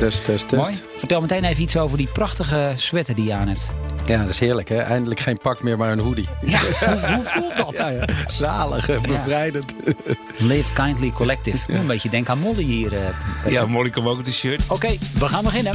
Test, test, test. Mooi. Vertel meteen even iets over die prachtige sweater die je aan hebt. Ja, dat is heerlijk hè. Eindelijk geen pak meer, maar een hoodie. Ja, hoe, hoe voelt dat? Ja, ja. Zalig, hè, bevrijdend. Live Kindly Collective. Een beetje denk aan Molly hier. eh. Ja, Molly komt ook op de shirt. Oké, we gaan beginnen.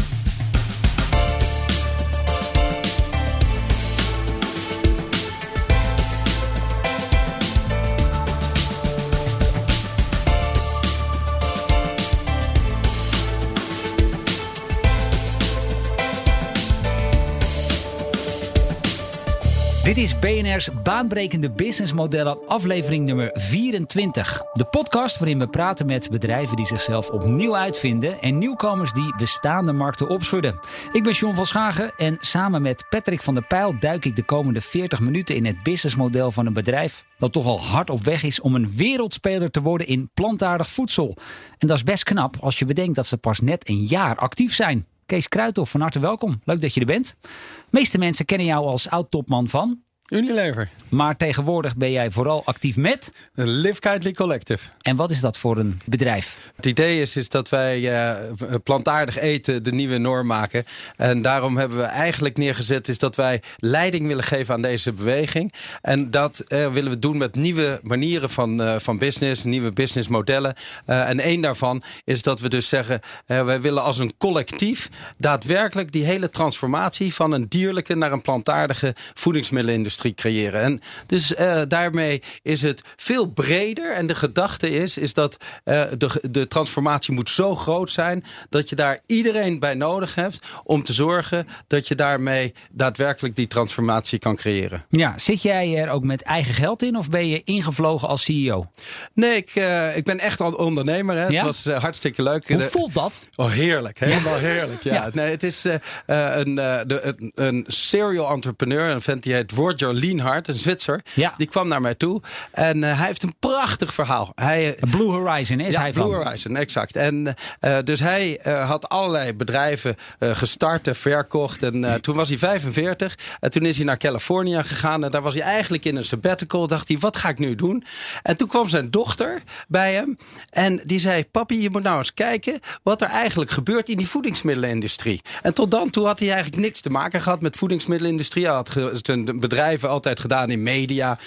Dit is BNR's Baanbrekende Businessmodellen, aflevering nummer 24. De podcast waarin we praten met bedrijven die zichzelf opnieuw uitvinden en nieuwkomers die bestaande markten opschudden. Ik ben John van Schagen en samen met Patrick van der Pijl duik ik de komende 40 minuten in het businessmodel van een bedrijf dat toch al hard op weg is om een wereldspeler te worden in plantaardig voedsel. En dat is best knap als je bedenkt dat ze pas net een jaar actief zijn. Kees Kruithof, van harte welkom. Leuk dat je er bent. De meeste mensen kennen jou als oud-topman van. Unilever. Maar tegenwoordig ben jij vooral actief met. Live Kindly Collective. En wat is dat voor een bedrijf? Het idee is, is dat wij eh, plantaardig eten de nieuwe norm maken. En daarom hebben we eigenlijk neergezet is dat wij leiding willen geven aan deze beweging. En dat eh, willen we doen met nieuwe manieren van, eh, van business, nieuwe businessmodellen. En één daarvan is dat we dus zeggen, wij willen als een collectief daadwerkelijk die hele transformatie van een dierlijke naar een plantaardige voedingsmiddelenindustrie creëren. En dus eh, daarmee is het veel breder. En de gedachte is, is dat eh, de, de transformatie moet zo groot zijn dat je daar iedereen bij nodig hebt om te zorgen dat je daarmee daadwerkelijk die transformatie kan creëren. Ja, zit jij er ook met eigen geld in of ben je ingevlogen als CEO? Nee, ik, eh, ik ben echt al ondernemer. Hè. Ja? Het was hartstikke leuk. Hoe voelt dat? Oh, heerlijk. Helemaal heerlijk. Ja. Ja. Nee, het is een, eh, de, een, een serial entrepreneur. Een vent die heet Roger Lienhard, een Zwitser. Ja. Die kwam naar mij toe. En eh, hij heeft een prachtig verhaal. Hij, eh, Blue Horizon is ja, hij van. Blue Horizon, exact. En eh, dus hij had allerlei bedrijven gestart en verkocht. En toen was hij 45. En toen is hij naar Californië gegaan. En daar was hij eigenlijk in een sabbatical. Dacht hij, wat ga ik nu doen? En toen kwam zijn dochter bij hem. En die zei, papi, je moet nou eens kijken wat er eigenlijk gebeurt in die voedingsmiddelenindustrie. En tot dan toe had hij eigenlijk niks te maken gehad met voedingsmiddelenindustrie. Hij had zijn altijd gedaan in media.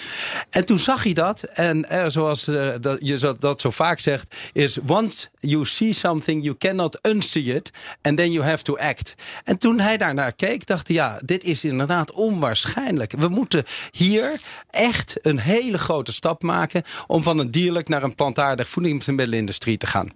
En toen zag hij dat. En eh, zoals eh, dat, je dat zo vaak zegt, is once you see something, you cannot unsee it. And then you have to act. En toen hij daarnaar keek, dacht hij, ja, dit is inderdaad onwaarschijnlijk. We moeten hier echt een hele grote stap maken om van een dierlijk naar een plantaardig voedingsmiddelenindustrie te gaan.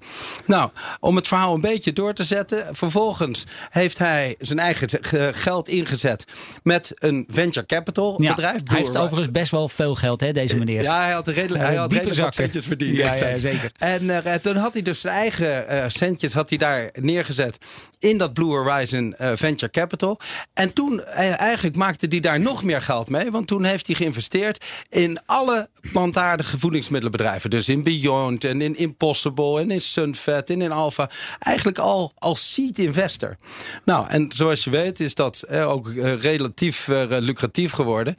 Nou, om het verhaal een beetje door te zetten. Vervolgens heeft hij zijn eigen ge- geld ingezet met een venture capital Ja, bedrijf. hij heeft overigens best wel veel geld, hè, deze meneer. Ja, hij had, redelijk, Hij hij had redelijk wat centjes verdiend. Ja, ja, zeker. En eh, toen had hij dus zijn eigen eh, centjes had hij daar neergezet in dat Blue Horizon eh, Venture Capital. En toen eh, eigenlijk maakte hij daar nog meer geld mee. Want toen heeft hij geïnvesteerd in alle plantaardige voedingsmiddelenbedrijven. Dus in Beyond en in Impossible en in Sunfed en in Alpha. Eigenlijk al als seed investor. Nou, en zoals je weet is dat eh, ook eh, relatief eh, lucratief geworden.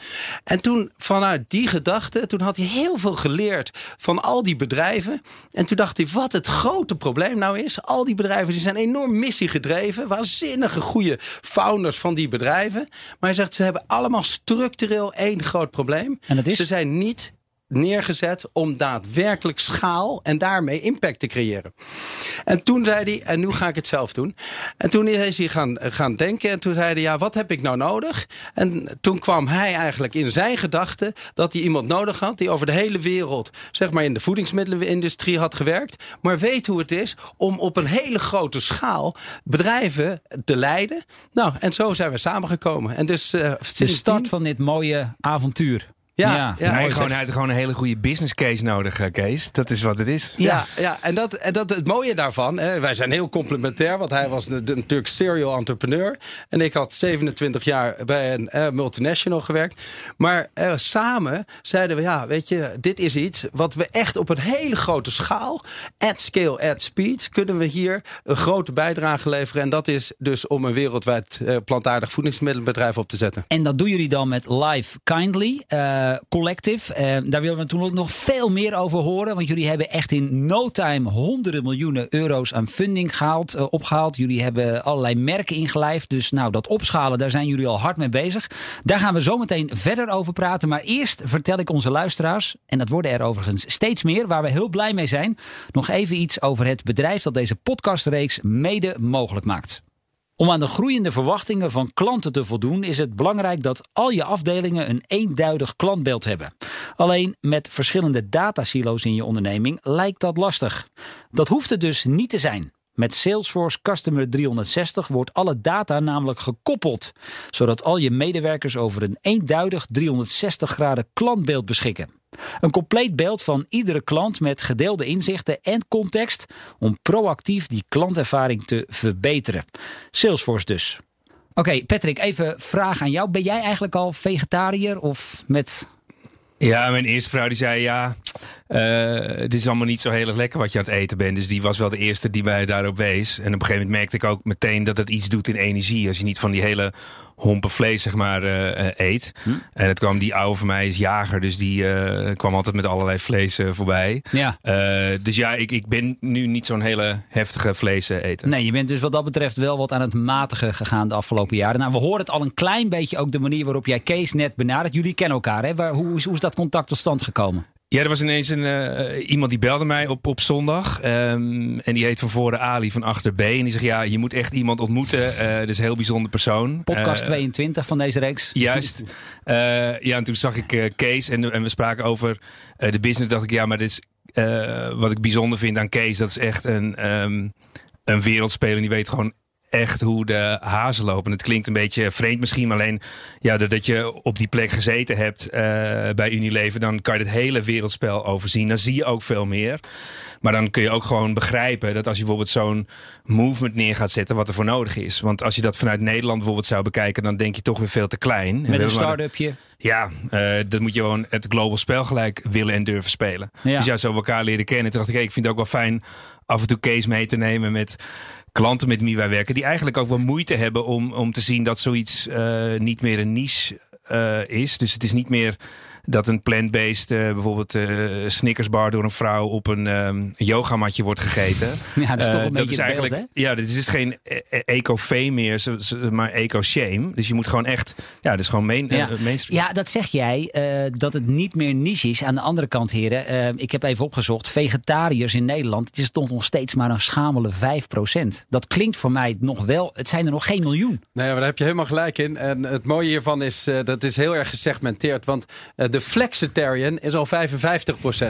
En toen vanuit die gedachte, toen had hij heel veel geleerd van al die bedrijven. En toen dacht hij, wat het grote probleem nou is. Al die bedrijven die zijn enorm missiegedreven. Waanzinnige goede founders van die bedrijven. Maar hij zegt, ze hebben allemaal structureel één groot probleem. En dat is? Ze zijn niet neergezet om daadwerkelijk schaal en daarmee impact te creëren. En toen zei hij, en nu ga ik het zelf doen. En toen is hij gaan, gaan denken en toen zei hij, ja, wat heb ik nou nodig? En toen kwam hij eigenlijk in zijn gedachten dat hij iemand nodig had die over de hele wereld, zeg maar in de voedingsmiddelenindustrie had gewerkt, maar weet hoe het is om op een hele grote schaal bedrijven te leiden. Nou, en zo zijn we samengekomen. En dus uh, De start van dit mooie avontuur. Ja, gewoon, hij had gewoon een hele goede business case nodig, eh, Kees. Dat is wat het is. Ja, ja en, dat, en dat het mooie daarvan, hè, wij zijn heel complementair, want hij was de, de- natuurlijk serial entrepreneur. En ik had 27 jaar bij een eh, multinational gewerkt. Maar eh, samen zeiden we, ja, weet je, dit is iets wat we echt op een hele grote schaal, at scale, at speed, kunnen we hier een grote bijdrage leveren. En dat is dus om een wereldwijd eh, plantaardig voedingsmiddelenbedrijf op te zetten. En dat doen jullie dan met Live Kindly. Eh, Collective. Uh, daar willen we natuurlijk nog veel meer over horen. Want jullie hebben echt in no time honderden miljoenen euro's aan funding gehaald, uh, opgehaald. Jullie hebben allerlei merken ingelijfd. Dus nou, dat opschalen, daar zijn jullie al hard mee bezig. Daar gaan we zo meteen verder over praten. Maar eerst vertel ik onze luisteraars, en dat worden er overigens steeds meer, waar we heel blij mee zijn, nog even iets over het bedrijf dat deze podcastreeks mede mogelijk maakt. Om aan de groeiende verwachtingen van klanten te voldoen, is het belangrijk dat al je afdelingen een eenduidig klantbeeld hebben. Alleen met verschillende datasilo's in je onderneming lijkt dat lastig. Dat hoeft het dus niet te zijn. Met Salesforce Customer 360 wordt alle data namelijk gekoppeld, zodat al je medewerkers over een eenduidig 360 graden klantbeeld beschikken. Een compleet beeld van iedere klant met gedeelde inzichten en context om proactief die klantervaring te verbeteren. Salesforce dus. Oké, Patrick, even vraag aan jou. Ben jij eigenlijk al vegetariër of met ja, mijn eerste vrouw die zei ja, het is allemaal niet zo heel erg lekker wat je aan het eten bent. Dus die was wel de eerste die mij daarop wees. En op een gegeven moment merkte ik ook meteen dat het iets doet in energie. Als je niet van die hele hompen vlees, zeg maar, uh, eet. Hm? En het kwam die oude van mij is jager, dus die uh, kwam altijd met allerlei vlees voorbij. Ja. dus ja, ik, ik ben nu niet zo'n hele heftige vlees eten. Nee, je bent dus wat dat betreft wel wat aan het matige gegaan de afgelopen jaren. Nou, we horen het al een klein beetje ook de manier waarop jij Kees net benadert. Jullie kennen elkaar, hè? Waar, hoe, is, hoe is dat contact tot stand gekomen? Ja, er was ineens een, uh, iemand die belde mij op, op zondag. Um, en die heet van voren Ali van achter B. En die zegt, ja, je moet echt iemand ontmoeten. Uh, dat is een heel bijzonder persoon. Podcast uh, 22 van deze reeks. Juist. ja, en toen zag ik Kees en, en we spraken over de business. dacht ik, ja, maar dit is wat ik bijzonder vind aan Kees. Dat is echt een, um, een wereldspeler. Die weet gewoon echt hoe de hazen lopen. Het klinkt een beetje vreemd misschien, maar alleen ja, doordat je op die plek gezeten hebt uh, bij Unilever, dan kan je het hele wereldspel overzien. Dan zie je ook veel meer. Maar dan kun je ook gewoon begrijpen dat als je bijvoorbeeld zo'n movement neer gaat zetten, wat er voor nodig is. Want als je dat vanuit Nederland bijvoorbeeld zou bekijken, dan denk je toch weer veel te klein. Met een start-upje. Ja, uh, dat moet je gewoon het global spel gelijk willen en durven spelen. Ja. Dus ja, zo elkaar leren kennen. Toen dacht ik, hey, ik vind het ook wel fijn af en toe case mee te nemen met klanten met wie wij werken, die eigenlijk ook wel moeite hebben om, om te zien dat zoiets uh, niet meer een niche uh, is. Dus het is niet meer dat een plant-based, uh, bijvoorbeeld uh, Snickersbar door een vrouw op een um, yogamatje wordt gegeten. Ja, dat is toch een uh, beetje is eigenlijk, beeld, Ja, dit is geen e-, e-, eco-fame meer, maar eco-shame. Dus je moet gewoon echt, ja, dat is gewoon main, ja. mainstream. Ja, dat zeg jij, dat het niet meer niche is. Aan de andere kant, heren, ik heb even opgezocht, vegetariërs in Nederland, het is toch nog steeds maar een schamele 5%. Dat klinkt voor mij nog wel, het zijn er nog geen miljoen. Nee, maar daar heb je helemaal gelijk in. En het mooie hiervan is, dat is heel erg gesegmenteerd, want de flexitarian is al 55%.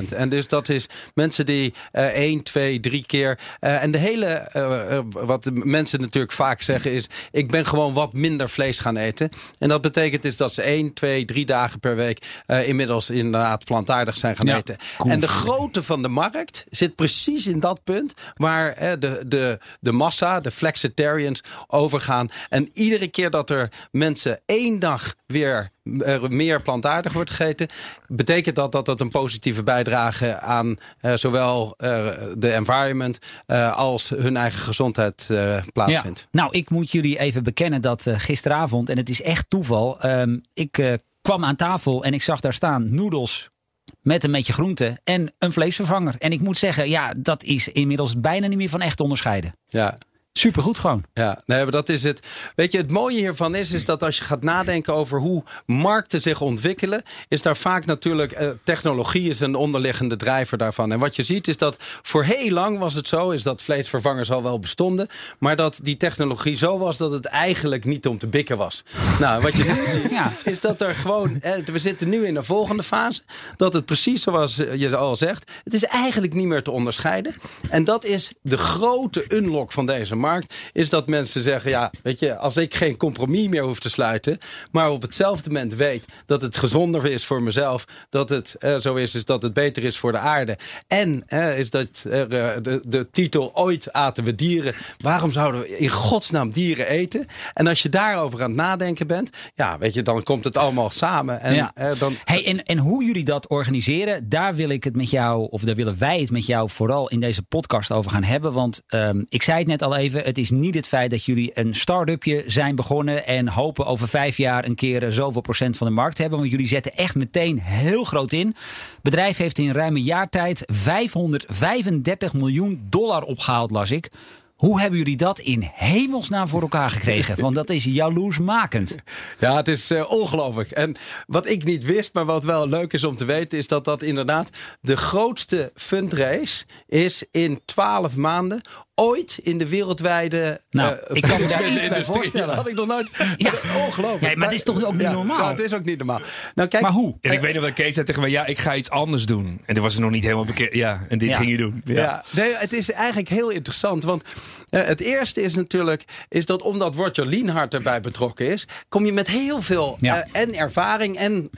En dus dat is mensen die uh, 1, 2, 3 keer. Uh, en de hele, uh, wat mensen natuurlijk vaak zeggen is: ik ben gewoon wat minder vlees gaan eten. En dat betekent dus dat ze 1, 2, 3 dagen per week inmiddels inderdaad plantaardig zijn gaan ja, eten. Cool. En de grootte van de markt zit precies in dat punt waar de, de, de massa, de flexitarians, overgaan. En iedere keer dat er mensen één dag weer meer plantaardig wordt gegeten, betekent dat dat dat een positieve bijdrage aan uh, zowel uh, de environment uh, als hun eigen gezondheid plaatsvindt. Ja. Nou, ik moet jullie even bekennen dat gisteravond, en het is echt toeval, um, ik kwam aan tafel en ik zag daar staan noedels met een beetje groente en een vleesvervanger. En ik moet zeggen, ja, dat is inmiddels bijna niet meer van echt onderscheiden. Ja, Supergoed gewoon. Ja, nee, maar dat is het. Weet je, het mooie hiervan is, is dat als je gaat nadenken over hoe markten zich ontwikkelen, is daar vaak natuurlijk eh, technologie is een onderliggende drijver daarvan. En wat je ziet is dat voor heel lang was het zo, is dat vleesvervangers al wel bestonden, maar dat die technologie zo was dat het eigenlijk niet om te bikken was. Nou, wat je nu ziet, ja. is dat er gewoon, eh, we zitten nu in een volgende fase, dat het precies zoals je al zegt, het is eigenlijk niet meer te onderscheiden. En dat is de grote unlock van deze markt markt, is dat mensen zeggen: ja, weet je, als ik geen compromis meer hoef te sluiten, maar op hetzelfde moment weet dat het gezonder is voor mezelf, dat het eh, zo is, is dat het beter is voor de aarde. En eh, is dat uh, de, de titel ooit aten we dieren. Waarom zouden we in godsnaam dieren eten? En als je daarover aan het nadenken bent, ja, weet je, dan komt het allemaal samen. En, ja. dan... hey, en, en hoe jullie dat organiseren, daar wil ik het met jou, of daar willen wij het met jou vooral in deze podcast over gaan hebben. Want um, ik zei het net al even Het is niet het feit dat jullie een start-upje zijn begonnen en hopen over vijf jaar een keer zoveel procent van de markt te hebben. Want jullie zetten echt meteen heel groot in. Het bedrijf heeft in ruim een jaar tijd 535 miljoen dollar opgehaald, las ik. Hoe hebben jullie dat in hemelsnaam voor elkaar gekregen? Want dat is jaloersmakend. Ja, het is uh, ongelooflijk. En wat ik niet wist, maar wat wel leuk is om te weten, is dat dat inderdaad de grootste fundraise is in 12 maanden ooit in de wereldwijde nou, uh, ik kan me daar iets bij voorstellen. had ik nog nooit. Ja. Ongelooflijk. Ja, maar het is toch ook niet ja, normaal? Ja, het is ook niet normaal. Nou, kijk, maar hoe? En ik weet nog dat Kees zei tegen mij, ja, ik ga iets anders doen. En dat was er nog niet helemaal bekend. Ja, en dit ging je doen. Ja. ja. Nee, het is eigenlijk heel interessant. Want het eerste is natuurlijk, is dat omdat Roger Lienhart erbij betrokken is, kom je met heel veel uh, en ervaring en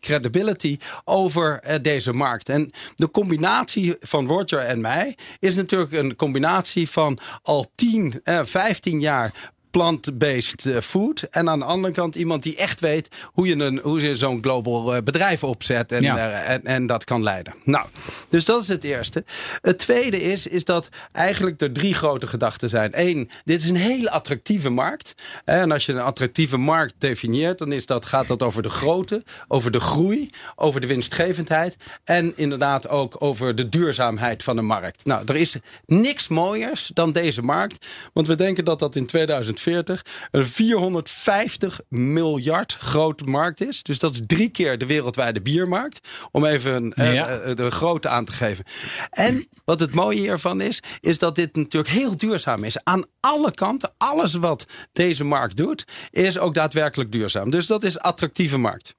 credibility over deze markt. En de combinatie van Roger en mij is natuurlijk een combinatie van al 10, eh, 15 jaar plant-based food. En aan de andere kant iemand die echt weet hoe je, een, hoe je zo'n global bedrijf opzet en, ja. uh, en, en dat kan leiden. Nou, dus dat is het eerste. Het tweede is, is dat eigenlijk er drie grote gedachten zijn. Eén, dit is een hele attractieve markt. En als je een attractieve markt definieert, dan is dat, gaat dat over de grootte, over de groei, over de winstgevendheid en inderdaad ook over de duurzaamheid van de markt. Nou, er is niks mooiers dan deze markt, want we denken dat dat in 2040 een 450 miljard grote markt is. Dus dat is drie keer de wereldwijde biermarkt. Om even ja. uh, de grootte aan te geven. En wat het mooie hiervan is, is dat dit natuurlijk heel duurzaam is. Aan alle kanten, alles wat deze markt doet, is ook daadwerkelijk duurzaam. Dus dat is attractieve markt.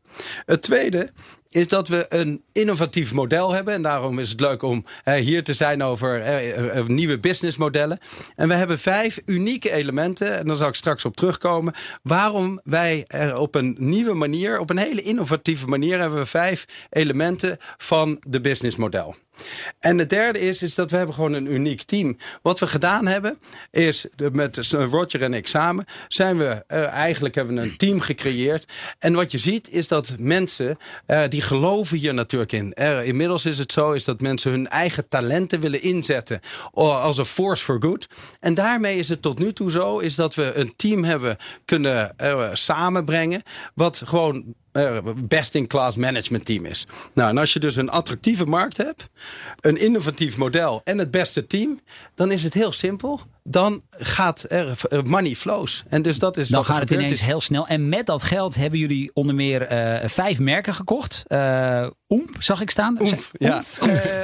Het tweede is dat we een innovatief model hebben. En daarom is het leuk om uh, hier te zijn over uh, uh, nieuwe businessmodellen. En we hebben vijf unieke elementen. En daar zal ik straks op terugkomen. Waarom wij er op een nieuwe manier, op een hele innovatieve manier, hebben we vijf elementen van de businessmodel. En het derde is, is dat we hebben gewoon een uniek team. Wat we gedaan hebben, is met Roger en ik samen, zijn we uh, eigenlijk hebben we een team gecreëerd. En wat je ziet, is dat mensen uh, die geloven hier natuurlijk in. Er, inmiddels is het zo, is dat mensen hun eigen talenten willen inzetten als een force for good. En daarmee is het tot nu toe zo, is dat we een team hebben kunnen samenbrengen, wat gewoon best-in-class management team is. Nou, en als je dus een attractieve markt hebt, een innovatief model en het beste team, dan is het heel simpel. Dan gaat er money flows. En dus dat is dan gaat het ineens is. heel snel. En met dat geld hebben jullie onder meer uh, vijf merken gekocht. Uh, Oemp zag ik staan. Oemf, ja.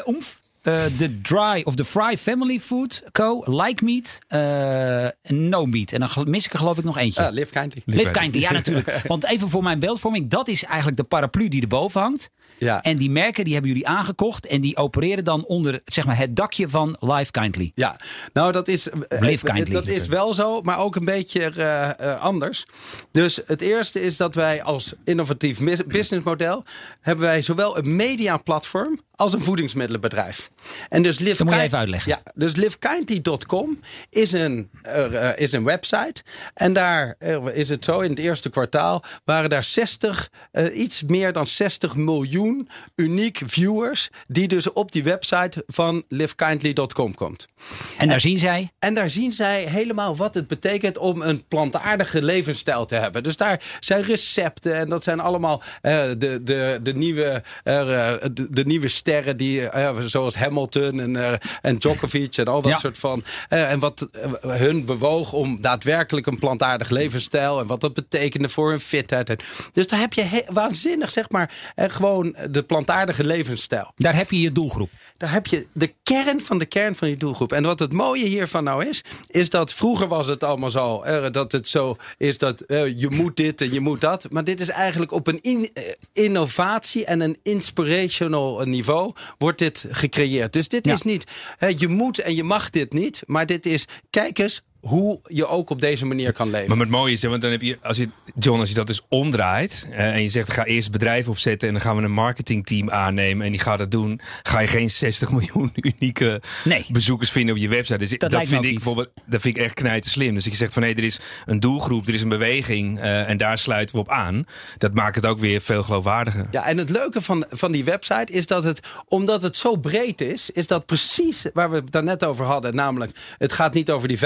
Oemf. De uh, Dry of the Fry Family Food Co. Like Meat. Uh, no Meat. En dan mis ik er geloof ik nog eentje. Uh, live Kindly. Live Kindly, ja natuurlijk. Want even voor mijn beeldvorming. Dat is eigenlijk de paraplu die erboven hangt. Ja. En die merken die hebben jullie aangekocht. En die opereren dan onder zeg maar, het dakje van Live Kindly. Ja, nou dat is, Live Kindly. dat is wel zo. Maar ook een beetje uh, anders. Dus het eerste is dat wij als innovatief businessmodel... hebben wij zowel een mediaplatform als een voedingsmiddelenbedrijf. En dus Live dat moet je even uitleggen. Ja, dus livekindly.com is een, uh, is een website. En daar uh, is het zo, in het eerste kwartaal waren daar 60, uh, iets meer dan 60 miljoen uniek viewers. Die dus op die website van livekindly.com komt. En daar en, zien zij? En daar zien zij helemaal wat het betekent om een plantaardige levensstijl te hebben. Dus daar zijn recepten en dat zijn allemaal de, de, de, nieuwe, de, de nieuwe sterren die, uh, zoals Hamilton en, uh, en Djokovic en al dat ja. soort van. Uh, en wat hun bewoog om daadwerkelijk een plantaardig levensstijl en wat dat betekende voor hun fitheid. En, dus daar heb je waanzinnig, zeg maar, gewoon de plantaardige levensstijl. Daar heb je je doelgroep. Daar heb je de kern van de kern van je doelgroep. En wat het mooie hiervan nou is, is dat vroeger was het allemaal zo, dat het zo is dat je moet dit en je moet dat. Maar dit is eigenlijk op een in, innovatie en een inspirational niveau wordt dit gecreëerd. Dus dit Ja. is niet, hè, je moet en je mag dit niet. Maar dit is, kijk eens hoe je ook op deze manier kan leven. Maar het mooie is, hè, want dan heb je, als je, John, als je dat dus omdraait eh, en je zegt, ga eerst het bedrijf opzetten en dan gaan we een marketingteam aannemen en die gaat dat doen, ga je geen 60 miljoen unieke Nee. bezoekers vinden op je website. Dus dat, vind ik bijvoorbeeld, dat vind ik echt knijten slim. Dus je zegt van nee, er is een doelgroep, er is een beweging eh, en daar sluiten we op aan. Dat maakt het ook weer veel geloofwaardiger. Ja, en het leuke van, van die website is dat het, omdat het zo breed is, is dat precies waar we het daarnet over hadden. Namelijk, het gaat niet over die 5%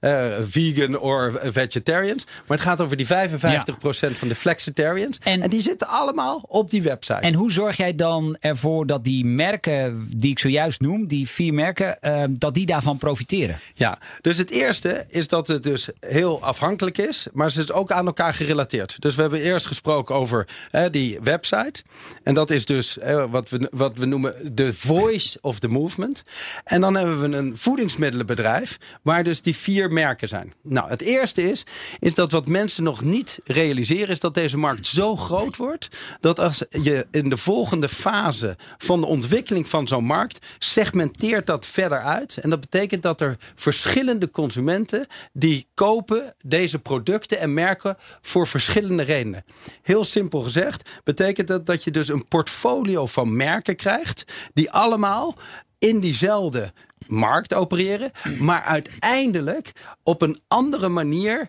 eh, vegan of vegetarians, maar het gaat over die 55% van de flexitarians. En- En, die zitten allemaal op die website. En hoe zorg jij dan ervoor dat die merken die ik zojuist noem, die vier merken, eh, dat die daarvan profiteren? Ja, dus het eerste is dat het dus heel afhankelijk is, maar ze is ook aan elkaar gerelateerd. Dus we hebben eerst gesproken over die website. En dat is dus wat, we, wat we noemen de voice of the movement. En dan hebben we een voedingsmiddelenbedrijf waar dus die vier merken zijn. Nou, het eerste is, is dat wat mensen nog niet realiseren, is dat deze markt zo groot wordt dat als je in de volgende fase van de ontwikkeling van zo'n markt segmenteert dat verder uit. En dat betekent dat er verschillende consumenten die kopen deze producten en merken voor verschillende redenen. Heel simpel gezegd betekent dat dat je dus een portfolio van merken krijgt die allemaal in diezelfde markt opereren, maar uiteindelijk op een andere manier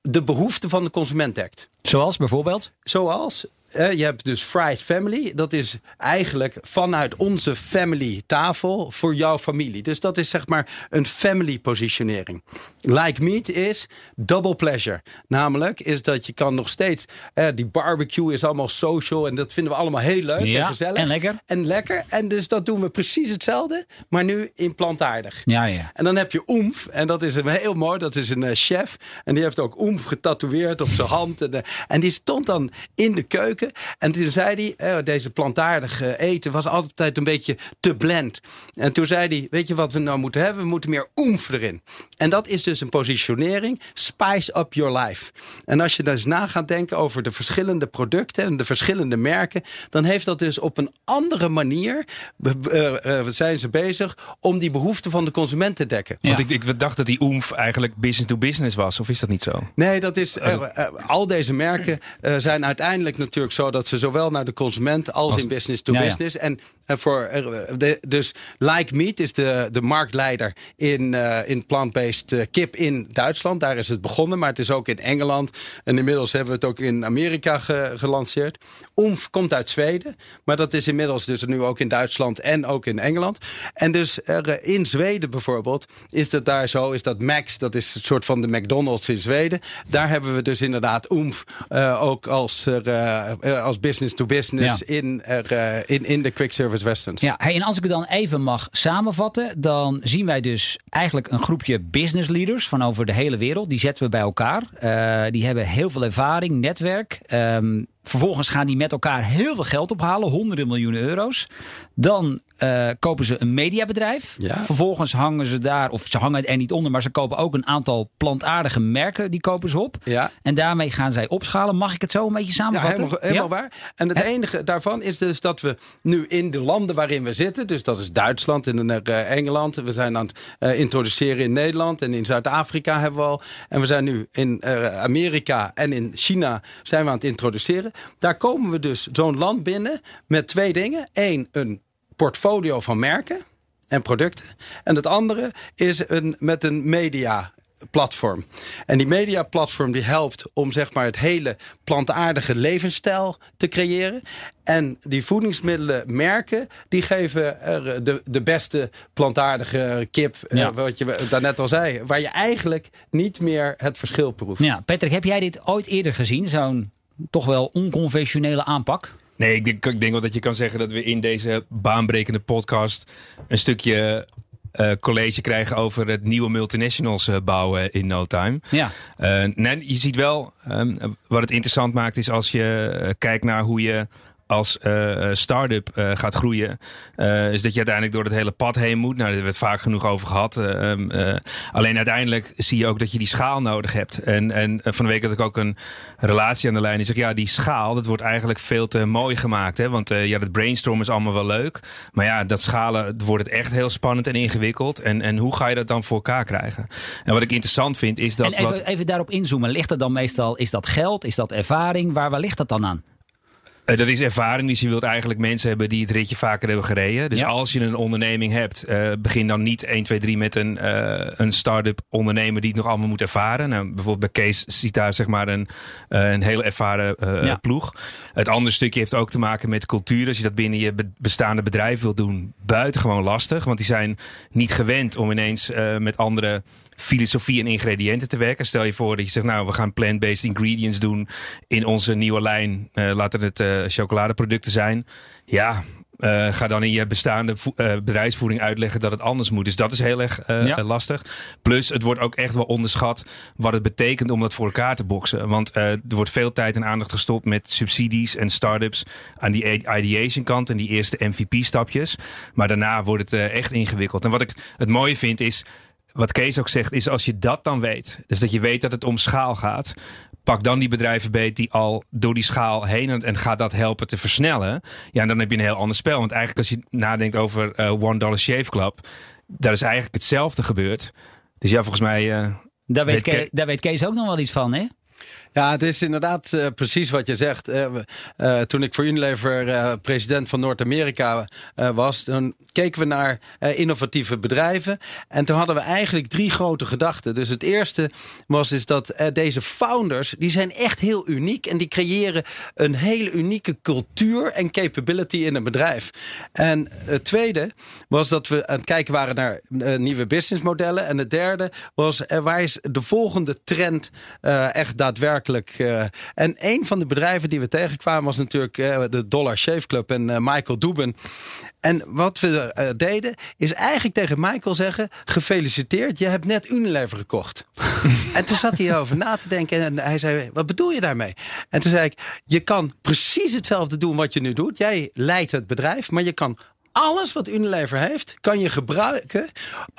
de behoeften van de consument dekt. Zoals bijvoorbeeld? Zoals, eh, je hebt dus Fried Family. Dat is eigenlijk vanuit onze family tafel voor jouw familie. Dus dat is zeg maar een family positionering. Like Meat is double pleasure. Namelijk is dat je kan nog steeds... eh, die barbecue is allemaal social en dat vinden we allemaal heel leuk Ja, en gezellig. en lekker. En lekker. En dus dat doen we precies hetzelfde, maar nu in plantaardig. Ja, ja. En dan heb je Oemf. En dat is een heel mooi. Dat is een eh, chef. En die heeft ook Oemf getatoeëerd op zijn hand. En, eh, en die stond dan in de keuken. En toen zei hij, eh, deze plantaardige eten was altijd een beetje te blend. En toen zei hij, weet je wat we nou moeten hebben? We moeten meer Oemf erin. En dat is dus een positionering. Spice up your life. En als je dus na gaat denken over de verschillende producten en de verschillende merken. Dan heeft dat dus op een andere manier. eh, zijn ze bezig om die behoeften van de consument te dekken. Ja. Want ik, ik dacht dat die oemf eigenlijk business to business was. Of is dat niet zo? Nee, dat is. eh, al deze merken zijn uiteindelijk natuurlijk zo dat ze zowel naar de consument als, Als- in business to Ja, ja. business. En voor eh, de, dus Like Meat is de, de marktleider in, eh, in plant-based eh, kip in Duitsland. Daar is het begonnen, maar het is ook in Engeland. En inmiddels hebben we het ook in Amerika ge- gelanceerd. Omf komt uit Zweden, maar dat is inmiddels dus nu ook in Duitsland en ook in Engeland. En dus er, in Zweden bijvoorbeeld is het daar zo, is dat Max, dat is het soort van de McDonald's in Zweden. Daar hebben we dus inderdaad Oemf ook als, er, als business to business Ja. in, er, eh, in, in de quick service restaurants. Ja, hey, en als ik het dan even mag samenvatten, dan zien wij dus eigenlijk een groepje business leaders van over de hele wereld. Die zetten we bij elkaar. Eh, die hebben heel veel ervaring, netwerk. Ehm, vervolgens gaan die met elkaar heel veel geld ophalen, honderden miljoenen euro's. Dan eh, kopen ze een mediabedrijf. Ja. Vervolgens hangen ze daar, of ze hangen er niet onder, maar ze kopen ook een aantal plantaardige merken. Die kopen ze op. Ja. En daarmee gaan zij opschalen. Mag ik het zo een beetje Ja, samenvatten? helemaal, helemaal Ja? waar. En het enige daarvan is dus dat we nu in de landen waarin we zitten, dus dat is Duitsland en eh, Engeland, we zijn aan het eh, introduceren in Nederland en in Zuid-Afrika hebben we al. En we zijn nu in Amerika en in China zijn we aan het introduceren. Daar komen we dus zo'n land binnen met twee dingen. Eén, een portfolio van merken en producten. En het andere is een, met een media platform. En die mediaplatform die helpt om zeg maar het hele plantaardige levensstijl te creëren. En die voedingsmiddelenmerken die geven er de, de beste plantaardige kip, eh, wat je daarnet al zei, waar je eigenlijk niet meer het verschil proeft. Ja, Patrick, heb jij dit ooit eerder gezien? Zo'n toch wel onconventionele aanpak? Nee, ik denk, ik denk wel dat je kan zeggen dat we in deze baanbrekende podcast een stukje eh, college krijgen over het nieuwe multinationals eh, bouwen in no time. Ja. Eh, nee, je ziet wel, ehm, wat het interessant maakt is als je kijkt naar hoe je als uh, start-up uh, gaat groeien, uh, is dat je uiteindelijk door het hele pad heen moet. Nou, daar hebben we het vaak genoeg over gehad. Um, alleen uiteindelijk zie je ook dat je die schaal nodig hebt. En, en van de week had ik ook een relatie aan de lijn. Die zegt, ja, die schaal, dat wordt eigenlijk veel te mooi gemaakt. Hè? Want ja, dat brainstorm is allemaal wel leuk. Maar ja, dat schalen wordt het echt heel spannend en ingewikkeld. En, en hoe ga je dat dan voor elkaar krijgen? En wat ik interessant vind, is dat... En even, wat... even daarop inzoomen. Ligt er dan meestal, is dat geld? Is dat ervaring? Waar, waar ligt dat dan aan? Uh, dat is ervaring. Dus je wilt eigenlijk mensen hebben die het ritje vaker hebben gereden. Dus ja. als je een onderneming hebt, uh, begin dan niet 1, 2, 3 met een, uh, een start-up ondernemer die het nog allemaal moet ervaren. Nou, bijvoorbeeld bij Kees ziet daar zeg maar een, een heel ervaren ja. ploeg. Het andere stukje heeft ook te maken met cultuur. Als je dat binnen je bestaande bedrijf wilt doen, buitengewoon lastig. Want die zijn niet gewend om ineens met andere filosofie en ingrediënten te werken. Stel je voor dat je zegt, nou, we gaan plant-based ingredients doen in onze nieuwe lijn. Uh, laten het uh, chocoladeproducten zijn. Ja, uh, ga dan in je bestaande uh, bedrijfsvoering uitleggen dat het anders moet. Dus dat is heel erg uh, ja. lastig. Plus, het wordt ook echt wel onderschat wat het betekent om dat voor elkaar te boksen. Want er wordt veel tijd en aandacht gestopt met subsidies en start-ups aan die ideation kant en die eerste MVP-stapjes. Maar daarna wordt het echt ingewikkeld. En wat ik het mooie vind is wat Kees ook zegt, is als je dat dan weet, dus dat je weet dat het om schaal gaat, pak dan die bedrijven beet die al door die schaal heen en, en ga dat helpen te versnellen. Ja, en dan heb je een heel ander spel. Want eigenlijk als je nadenkt over uh, One Dollar Shave Club, daar is eigenlijk hetzelfde gebeurd. Dus ja, volgens mij. Uh, daar, weet Kees, daar weet Kees ook nog wel iets van, hè? Ja, het is inderdaad uh, precies wat je zegt. Uh, uh, toen ik voor Unilever president van Noord-Amerika was, dan keken we naar innovatieve bedrijven. En toen hadden we eigenlijk drie grote gedachten. Dus het eerste was is dat deze founders, die zijn echt heel uniek. En die creëren een hele unieke cultuur en capability in een bedrijf. En het tweede was dat we aan het kijken waren naar nieuwe businessmodellen. En het derde was, waar is de volgende trend echt daadwerkelijk uh, en een van de bedrijven die we tegenkwamen was natuurlijk uh, de Dollar Shave Club en uh, Michael Dubin. En wat we deden is eigenlijk tegen Michael zeggen: gefeliciteerd, je hebt net Unilever gekocht. en toen zat hij over na te denken en hij zei: wat bedoel je daarmee? En toen zei ik: je kan precies hetzelfde doen wat je nu doet. Jij leidt het bedrijf, maar je kan alles wat Unilever heeft, kan je gebruiken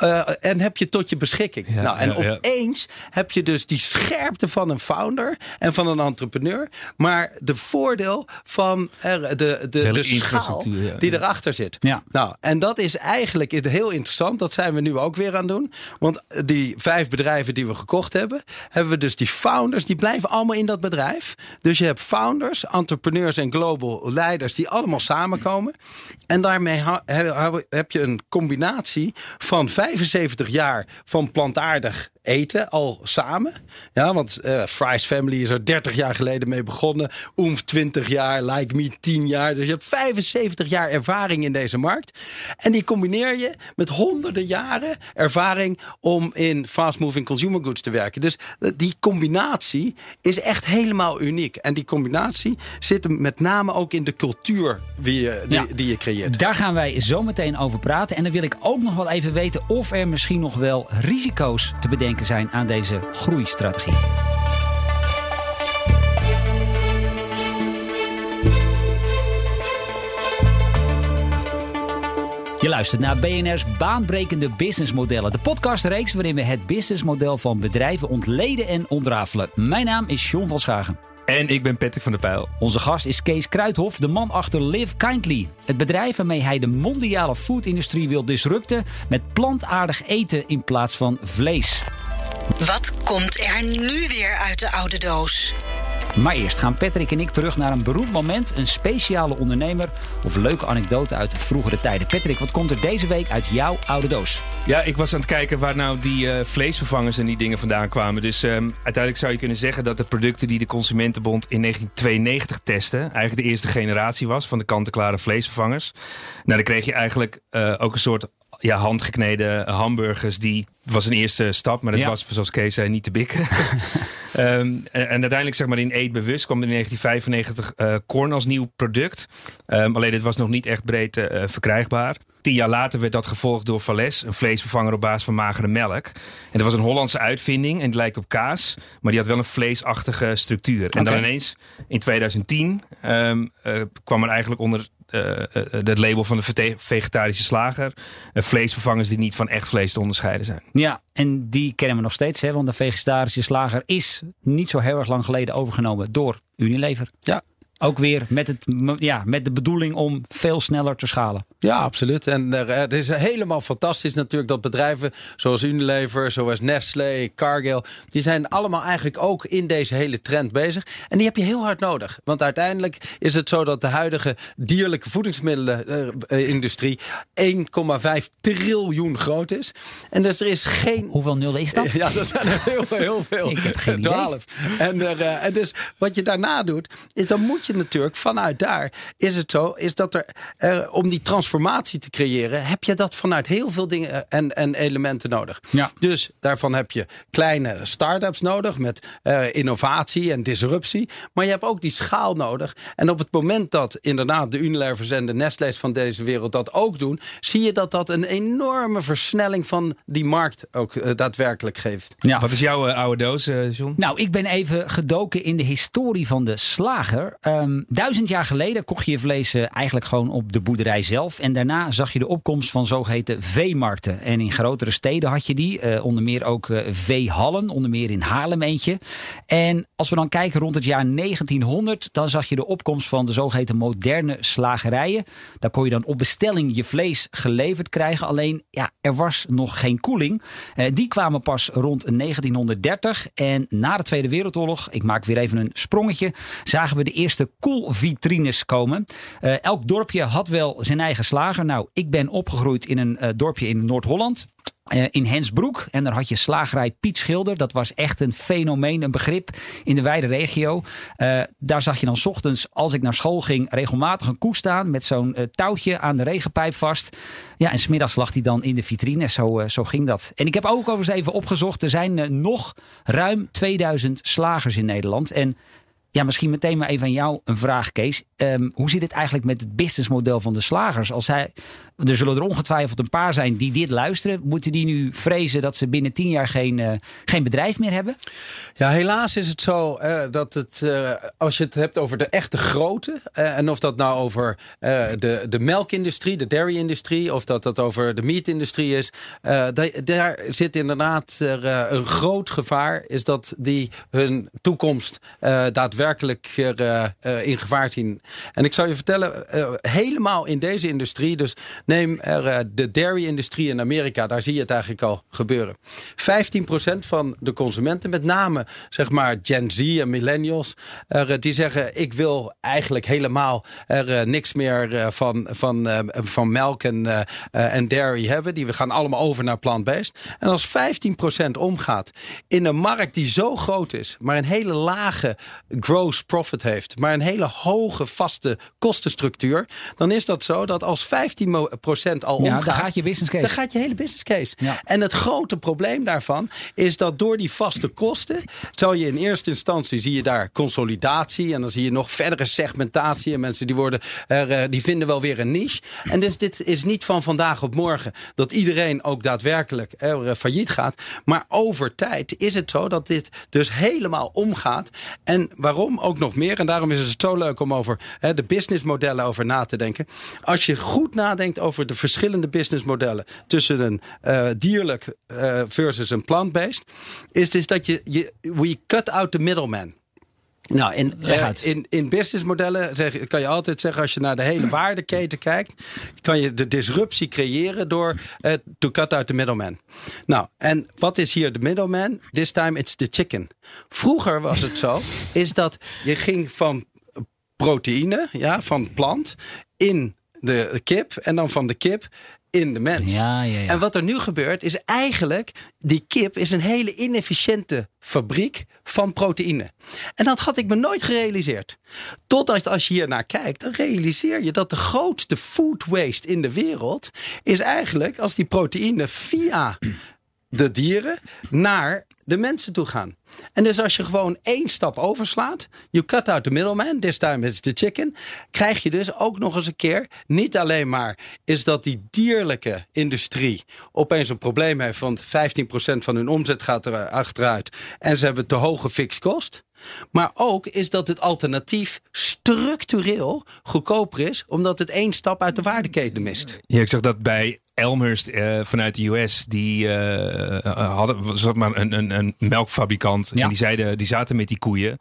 uh, en heb je tot je beschikking. Ja, nou, en ja, opeens heb je dus die scherpte van een founder en van een entrepreneur, maar de voordeel van er, de, de, de, de schaal die erachter zit. Nou, en dat is eigenlijk heel interessant. Dat zijn we nu ook weer aan het doen. Want die vijf bedrijven die we gekocht hebben, hebben we dus die founders, die blijven allemaal in dat bedrijf. Dus je hebt founders, entrepreneurs en global leiders die allemaal samenkomen. En daarmee heb je een combinatie van 75 jaar van plantaardig eten al samen. Ja, want uh, Fry's Family is er 30 jaar geleden mee begonnen. Oomf 20 jaar, Like Me 10 jaar. Dus je hebt 75 jaar ervaring in deze markt. En die combineer je met honderden jaren ervaring om in fast-moving consumer goods te werken. Dus die combinatie is echt helemaal uniek. En die combinatie zit met name ook in de cultuur die je, die, ja, die je creëert. Daar gaan wij zo meteen over praten. En dan wil ik ook nog wel even weten of er misschien nog wel risico's te bedenken zijn aan deze groeistrategie. Je luistert naar BNR's baanbrekende businessmodellen. De podcastreeks waarin we het businessmodel van bedrijven ontleden en ontrafelen. Mijn naam is John van Schagen. En ik ben Patrick van der Pijl. Onze gast is Kees Kruithof, de man achter Live Kindly. Het bedrijf waarmee hij de mondiale foodindustrie wil disrupten met plantaardig eten in plaats van vlees. Wat komt er nu weer uit de oude doos? Maar eerst gaan Patrick en ik terug naar een beroemd moment, een speciale ondernemer of leuke anekdote uit de vroegere tijden. Patrick, wat komt er deze week uit jouw oude doos? Ja, ik was aan het kijken waar nou die uh, vleesvervangers en die dingen vandaan kwamen. Dus um, uiteindelijk zou je kunnen zeggen dat de producten die de Consumentenbond in 1992 testte, eigenlijk de eerste generatie was van de kant-en-klare vleesvervangers. Nou, dan kreeg je eigenlijk uh, ook een soort ja, handgekneden hamburgers die was een eerste stap, maar dat ja. was zoals Kees zei niet te bikken. en, en, uiteindelijk, zeg maar, in Eetbewust kwam in 1995 uh, korn als nieuw product. Um, alleen dit was nog niet echt breed uh, verkrijgbaar. Tien jaar later werd dat gevolgd door Vales, een vleesvervanger op basis van magere melk. En dat was een Hollandse uitvinding en die lijkt op kaas, maar die had wel een vleesachtige structuur. En dan ineens in 2010 um, uh, kwam er eigenlijk onder het label van de vegetarische slager. Uh, vleesvervangers die niet van echt vlees te onderscheiden zijn. Ja, en die kennen we nog steeds. Hè? Want de vegetarische slager is niet zo heel erg lang geleden overgenomen door Unilever. Ja. Ook weer met, het, ja, met de bedoeling om veel sneller te schalen. Ja, absoluut. En er, het is helemaal fantastisch natuurlijk dat bedrijven zoals Unilever, zoals Nestlé, Cargill, die zijn allemaal eigenlijk ook in deze hele trend bezig. En die heb je heel hard nodig. Want uiteindelijk is het zo dat de huidige dierlijke voedingsmiddelenindustrie 1,5 triljoen groot is. En dus er is geen. Hoeveel nullen is dat? Ja, dat zijn er heel, heel veel. Ik heb geen 12. En, er, en dus wat je daarna doet, is dan moet je natuurlijk vanuit daar, is het zo, is dat er, er om die transformatie te creëren, heb je dat vanuit heel veel dingen en, en elementen nodig. Ja. Dus daarvan heb je kleine start-ups nodig met uh, innovatie en disruptie. Maar je hebt ook die schaal nodig. En op het moment dat inderdaad de Unilevers en de Nestle's van deze wereld dat ook doen, zie je dat dat een enorme versnelling van die markt ook uh, daadwerkelijk geeft. Ja. Wat is jouw uh, oude doos, John? Nou, ik ben even gedoken in de historie van de slager. Um, duizend jaar geleden kocht je je vlees eigenlijk gewoon op de boerderij zelf. En daarna zag je de opkomst van zogeheten veemarkten. En in grotere steden had je die. Uh, onder meer ook uh, veehallen. Onder meer in Haarlem eentje. En als we dan kijken rond het jaar 1900. Dan zag je de opkomst van de zogeheten moderne slagerijen. Daar kon je dan op bestelling je vlees geleverd krijgen. Alleen ja, er was nog geen koeling. Uh, die kwamen pas rond 1930. En na de Tweede Wereldoorlog. Ik maak weer even een sprongetje. Zagen we de eerste koelvitrines komen. elk dorpje had wel zijn eigen slager. Nou, ik ben opgegroeid in een uh, dorpje in Noord-Holland. Uh, in Hensbroek. En daar had je slagerij Piet Schilder. Dat was echt een fenomeen, een begrip in de wijde regio. Daar zag je dan ochtends, als ik naar school ging, regelmatig een koe staan. Met zo'n touwtje aan de regenpijp vast. Ja, en smiddags lag hij dan in de vitrine. Zo, zo ging dat. En ik heb ook overigens even opgezocht. Er zijn nog ruim 2000 slagers in Nederland. En ja, misschien meteen maar even aan jou een vraag, Kees. Um, hoe zit het eigenlijk met het businessmodel van de slagers? Als zij, er zullen er ongetwijfeld een paar zijn die dit luisteren. Moeten die nu vrezen dat ze binnen tien jaar geen, uh, geen bedrijf meer hebben? Ja, helaas is het zo uh, dat het, uh, als je het hebt over de echte grote. en of dat nou over de, de melkindustrie, de dairy-industrie. of dat dat over de meat-industrie is. Daar, zit inderdaad een groot gevaar. Is dat die hun toekomst daadwerkelijk in gevaar zien. En ik zou je vertellen, helemaal in deze industrie. Dus Neem er uh, de dairy-industrie in Amerika, daar zie je het eigenlijk al gebeuren. 15% van de consumenten, met name zeg maar Gen Z en millennials, er, die zeggen: Ik wil eigenlijk helemaal er uh, niks meer van, van, van melk en, en dairy hebben. Die we gaan allemaal over naar plant-based. En als 15% omgaat in een markt die zo groot is, maar een hele lage gross profit heeft, maar een hele hoge vaste kostenstructuur, dan is dat zo dat als 15 procent al ja, omgaat. Dan gaat je business case. Dan gaat je hele business case. Ja. En het grote probleem daarvan is dat door die vaste kosten. zal je in eerste instantie zie je daar consolidatie. En dan zie je nog verdere segmentatie. En mensen die, worden er, eh, die vinden wel weer een niche. En dus dit is niet van vandaag op morgen dat iedereen ook daadwerkelijk er, eh, failliet gaat. Maar over tijd is het zo dat dit dus helemaal omgaat. En waarom ook nog meer. En daarom is het zo leuk om over hè, de businessmodellen over na te denken. Als je goed nadenkt over de verschillende businessmodellen tussen een uh, dierlijk uh, versus een plant-based, is dus dat je, je we cut out the middleman. Nou, in, uh, in, in businessmodellen zeg, kan je altijd zeggen, als je naar de hele waardeketen kijkt, kan je de disruptie creëren door uh, to cut out the middleman. Nou, en wat is hier de middleman? This time it's the chicken. Vroeger was het zo, is dat je ging van proteïne, ja, van plant, in de kip en dan van de kip in de mens. Ja, ja, ja. En wat er nu gebeurt is eigenlijk die kip is een hele inefficiënte fabriek van proteïne. En dat had ik me nooit gerealiseerd. Totdat als je hier naar kijkt, dan realiseer je dat de grootste food waste in de wereld is eigenlijk als die proteïne via de dieren naar de mensen toe gaan. En dus als je gewoon één stap overslaat, you cut out the middleman, this time it's the chicken, krijg je dus ook nog eens een keer, niet alleen maar is dat die dierlijke industrie opeens een probleem heeft, want 15% van hun omzet gaat er achteruit en ze hebben te hoge fixed kost. Maar ook is dat het alternatief structureel goedkoper is, omdat het één stap uit de waardeketen mist. Ja, ik zag dat bij Elmhurst uh, vanuit de US, die uh, hadden was maar een, een, een melkfabrikant. Ja. En die, zeiden, die zaten met die koeien.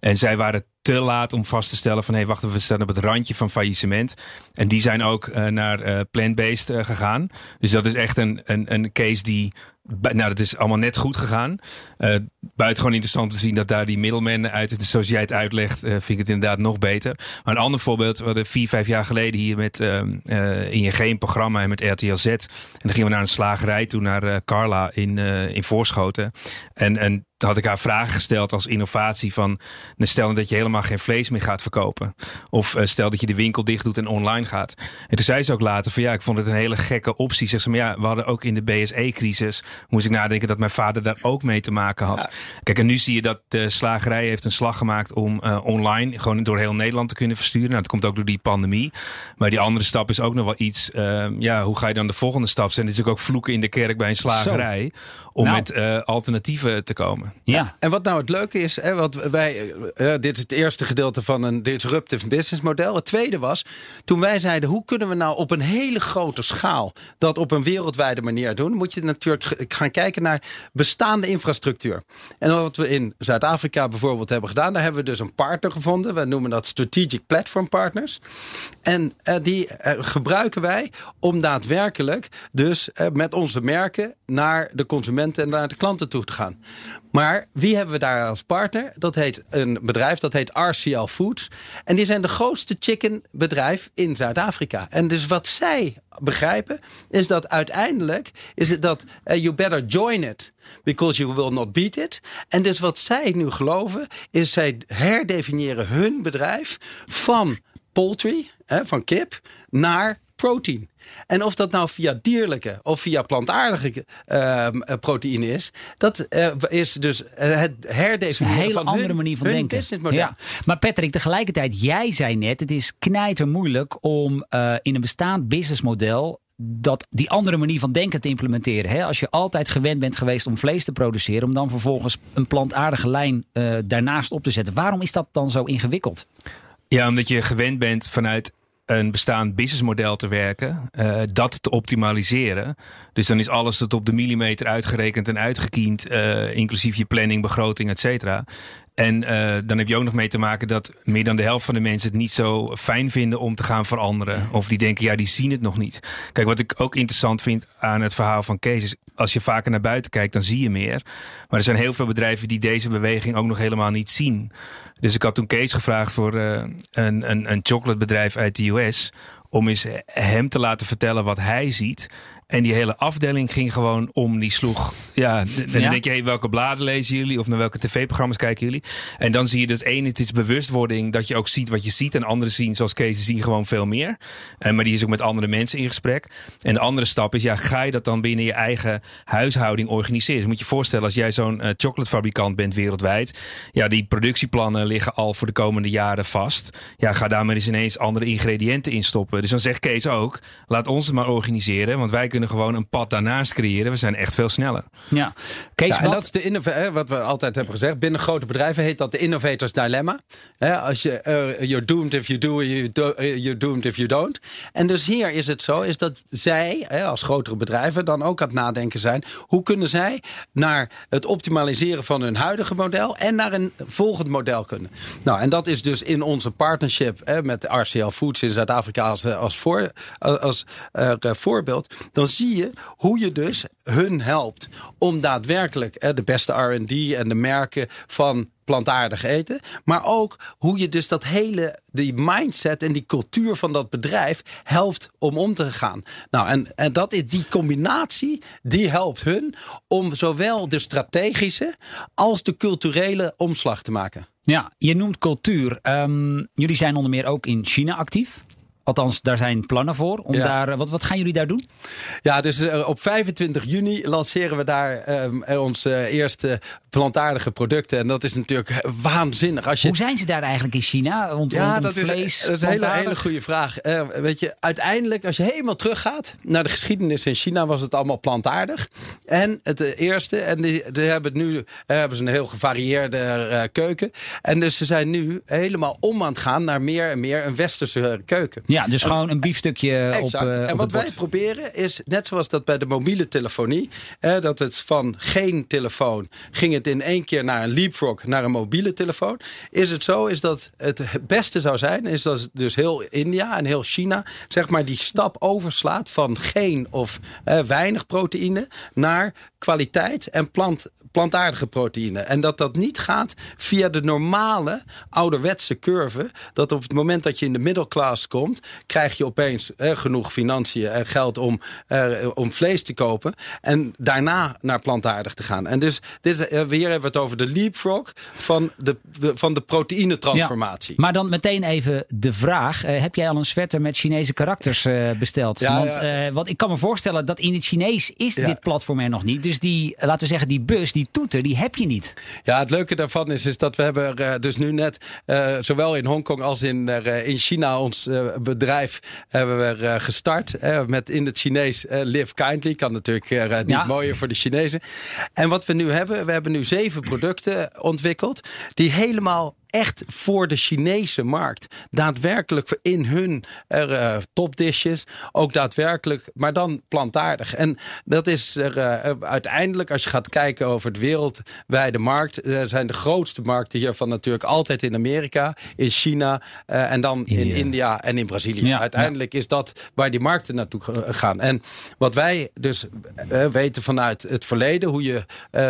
En zij waren te laat om vast te stellen van hé, hey, wacht we staan op het randje van faillissement. En die zijn ook uh, naar uh, plant-based uh, gegaan. Dus dat is echt een, een, een case die nou, dat is allemaal net goed gegaan. Buitengewoon interessant te zien dat daar die middelman uit de sociëteit uitlegt. Vind ik het inderdaad nog beter. Maar een ander voorbeeld. We hadden vier, vijf jaar geleden hier met uh, ING een programma en met RTL Z. En dan gingen we naar een slagerij toe, naar Carla in, in Voorschoten. En, en toen had ik haar vragen gesteld als innovatie van... stel dat je helemaal geen vlees meer gaat verkopen. Of uh, stel dat je de winkel dicht doet en online gaat. En toen zei ze ook later van ja, ik vond het een hele gekke optie. Zeg ze, maar ja, we hadden ook in de BSE-crisis... moest ik nadenken dat mijn vader daar ook mee te maken had. Kijk, en nu zie je dat de slagerij heeft een slag gemaakt... om uh, online gewoon door heel Nederland te kunnen versturen. Nou, dat komt ook door die pandemie. Maar die andere stap is ook nog wel iets... Uh, ja, hoe ga je dan de volgende stap zijn? Het is ook vloeken in de kerk bij een slagerij... Zo. om nou. met alternatieven te komen. Ja. En wat nou het leuke is, hè, wat wij, uh, dit is het eerste gedeelte van een disruptive business model. Het tweede was, toen wij zeiden, hoe kunnen we nou op een hele grote schaal dat op een wereldwijde manier doen, moet je natuurlijk gaan kijken naar bestaande infrastructuur. En wat we in Zuid-Afrika bijvoorbeeld hebben gedaan, daar hebben we dus een partner gevonden. We noemen dat Strategic Platform Partners. En uh, die uh, gebruiken wij om daadwerkelijk dus met onze merken naar de consumenten en naar de klanten toe te gaan. Maar wie hebben we daar als partner? Dat heet een bedrijf, dat heet RCL Foods. En die zijn de grootste chickenbedrijf in Zuid-Afrika. En dus wat zij begrijpen, is dat uiteindelijk is het dat uh, you better join it. Because you will not beat it. En dus wat zij nu geloven, is zij herdefiniëren hun bedrijf van poultry, hè, van kip, naar protein. En of dat nou via dierlijke of via plantaardige uh, proteïne is, dat uh, is dus het herdefiniëren een hele van andere hun, manier van hun denken. Ja. Maar Patrick, tegelijkertijd, jij zei net, het is knijter moeilijk om uh, in een bestaand businessmodel dat die andere manier van denken te implementeren. Hè? Als je altijd gewend bent geweest om vlees te produceren, om dan vervolgens een plantaardige lijn uh, daarnaast op te zetten. Waarom is dat dan zo ingewikkeld? Ja, omdat je gewend bent vanuit een bestaand businessmodel te werken, uh, dat te optimaliseren. Dus dan is alles tot op de millimeter uitgerekend en uitgekiend, uh, inclusief je planning, begroting, et cetera. En uh, dan heb je ook nog mee te maken dat meer dan de helft van de mensen het niet zo fijn vinden om te gaan veranderen. Of die denken, ja, die zien het nog niet. Kijk, wat ik ook interessant vind aan het verhaal van Kees is, als je vaker naar buiten kijkt, dan zie je meer. Maar er zijn heel veel bedrijven die deze beweging ook nog helemaal niet zien. Dus ik had toen Kees gevraagd voor uh, een, een, een chocolatebedrijf uit de US. Om eens hem te laten vertellen wat hij ziet. En die hele afdeling ging gewoon om. Die sloeg. Ja, dan ja. denk je, hey, welke bladen lezen jullie? Of naar welke tv-programma's kijken jullie? En dan zie je dat één, het is bewustwording dat je ook ziet wat je ziet. En anderen zien, zoals Kees, zien gewoon veel meer. Uh, maar die is ook met andere mensen in gesprek. En de andere stap is, ja, ga je dat dan binnen je eigen huishouding organiseren? Dus moet je je voorstellen, als jij zo'n uh, chocolatefabrikant bent wereldwijd. Ja, die productieplannen liggen al voor de komende jaren vast. Ja, ga daar maar eens ineens andere ingrediënten in stoppen. Dus dan zegt Kees ook, laat ons het maar organiseren. Want wij kunnen gewoon een pad daarnaast creëren. We zijn echt veel sneller. Ja, Kees, ja, en dat is de innova- wat we altijd hebben gezegd. Binnen grote bedrijven heet dat de innovators dilemma. als je, uh, you're doomed if you do, you're doomed if you don't. En dus hier is het zo, is dat zij als grotere bedrijven dan ook aan het nadenken zijn. Hoe kunnen zij naar het optimaliseren van hun huidige model en naar een volgend model kunnen? Nou, en dat is dus in onze partnership met RCL Foods in Zuid-Afrika als, als, voor, als uh, voorbeeld. Dan zie je hoe je dus hun helpt om daadwerkelijk hè, de beste RD en de merken van plantaardig eten. Maar ook hoe je dus dat hele, die mindset en die cultuur van dat bedrijf helpt om om te gaan. Nou, en, en dat is die combinatie, die helpt hun om zowel de strategische als de culturele omslag te maken. Ja, je noemt cultuur. Um, jullie zijn onder meer ook in China actief. Althans, daar zijn plannen voor. Om Ja. daar, wat, wat gaan jullie daar doen? Ja, dus eh, op 25 juni lanceren we daar ehm, eh, onze eerste plantaardige producten. En dat is natuurlijk waanzinnig. Als je, Hoe zijn ze daar eigenlijk in China? Ja, dat is, vlees, dat is een hele, hele goede vraag. Eh, weet je, uiteindelijk, als je helemaal teruggaat naar de geschiedenis in China, was het allemaal plantaardig. En het eh, eerste, en die, die hebben nu eh, hebben ze een heel gevarieerde eh, keuken. En dus ze zijn nu helemaal om aan het gaan naar meer en meer een westerse eh, keuken. Ja, dus gewoon een biefstukje Exact. op, eh, en op wat het wij proberen is, net zoals dat bij de mobiele telefonie, eh, dat het van geen telefoon ging het in één keer naar een leapfrog, naar een mobiele telefoon. Is het zo, is dat het het beste zou zijn, is dat dus heel India en heel China, zeg maar, die stap overslaat van geen of eh, weinig proteïne naar kwaliteit en plant, plantaardige proteïne. En dat dat niet gaat via de normale ouderwetse curve. Dat op het moment dat je in de middelklas komt, krijg je opeens eh, genoeg financiën en geld om, eh, om vlees te kopen. En daarna naar plantaardig te gaan. En dus dit, eh, hier hebben we het over de leapfrog van de, van de proteïnetransformatie. Maar dan meteen even de vraag. eh, heb jij al een sweater met Chinese karakters besteld? Ja, want, ja. want ik kan me voorstellen dat in het Chinees is dit platform er nog niet. Dus die, laten we zeggen, die bus, die toeter, die heb je niet. Ja, het leuke daarvan is, is dat we hebben dus nu net, zowel in Hongkong als in, in China, ons eh, bedrijf hebben we eh, gestart. eh, met in het Chinees eh, Live Kindly. Kan natuurlijk niet Ja. mooier voor de Chinezen. En wat we nu hebben, we hebben nu zeven producten ontwikkeld. Die helemaal echt voor de Chinese markt. Daadwerkelijk in hun eh, topdishes. Ook daadwerkelijk, maar dan plantaardig. En dat is er eh, uiteindelijk, als je gaat kijken over het wereldwijde markt, eh, zijn de grootste markten hiervan natuurlijk altijd in Amerika, in China en dan in India. India en in Brazilië. Ja, uiteindelijk is dat waar die markten naartoe gaan. En wat wij dus weten vanuit het verleden, hoe je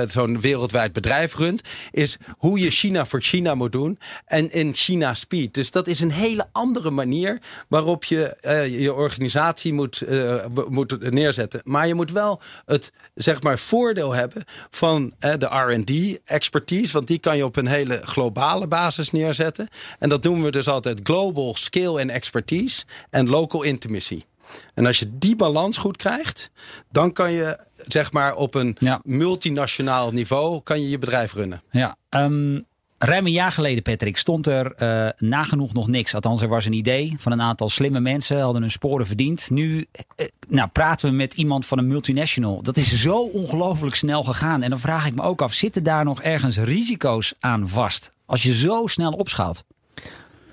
zo'n wereldwijd bedrijf runt, is hoe je China voor China moet doen en in China speed. Dus dat is een hele andere manier waarop je eh, je organisatie moet, eh, moet neerzetten. Maar je moet wel het zeg maar voordeel hebben van eh, de R&D expertise, want die kan je op een hele globale basis neerzetten. En dat noemen we dus altijd global skill en expertise en local intimacy. En als je die balans goed krijgt, dan kan je zeg maar op een Ja. multinationaal niveau kan je je bedrijf runnen. Ja, ehm, ruim een jaar geleden, Patrick, stond er eh, nagenoeg nog niks. Althans, er was een idee van een aantal slimme mensen, hadden hun sporen verdiend. Nu eh, nou, praten we met iemand van een multinational. Dat is zo ongelooflijk snel gegaan. En dan vraag ik me ook af, zitten daar nog ergens risico's aan vast? Als je zo snel opschaalt.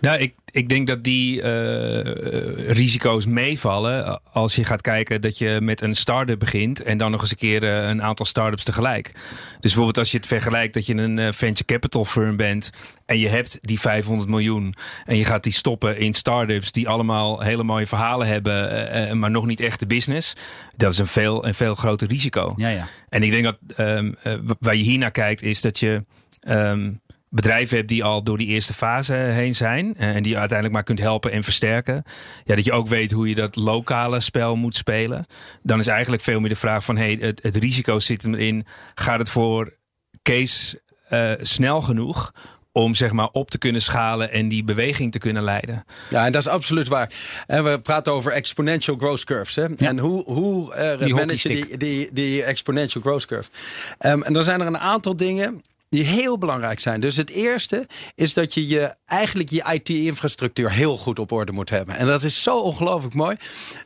Nou, ik, ik denk dat die eh, eh, risico's meevallen als je gaat kijken dat je met een start-up begint en dan nog eens een keer eh, een aantal start-ups tegelijk. Dus bijvoorbeeld als je het vergelijkt dat je een eh, venture capital firm bent en je hebt die 500 miljoen en je gaat die stoppen in start-ups die allemaal hele mooie verhalen hebben, eh, eh, maar nog niet echt de business. Dat is een veel, een veel groter risico. Ja, ja. En ik denk dat ehm, eh, waar je hier naar kijkt, is dat je ehm, bedrijven hebt die al door die eerste fase heen zijn. eh, en die je uiteindelijk maar kunt helpen en versterken. Ja, dat je ook weet hoe je dat lokale spel moet spelen. Dan is eigenlijk veel meer de vraag van hey, het, het risico zit erin. Gaat het voor Kees eh, snel genoeg? Om zeg maar op te kunnen schalen en die beweging te kunnen leiden. Ja, en dat is absoluut waar. En we praten over exponential growth curves. Hè? En hoe, hoe eh Die manage je die, die, die exponential growth curve? Ehm, en dan zijn er een aantal dingen die heel belangrijk zijn. Dus het eerste is dat je, je eigenlijk je IT-infrastructuur heel goed op orde moet hebben. En dat is zo ongelooflijk mooi.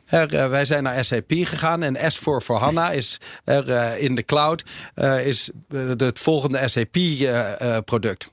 Er, eh, wij zijn naar SAP gegaan en S4 voor HANA is er eh, in de cloud eh, is het volgende SAP-product.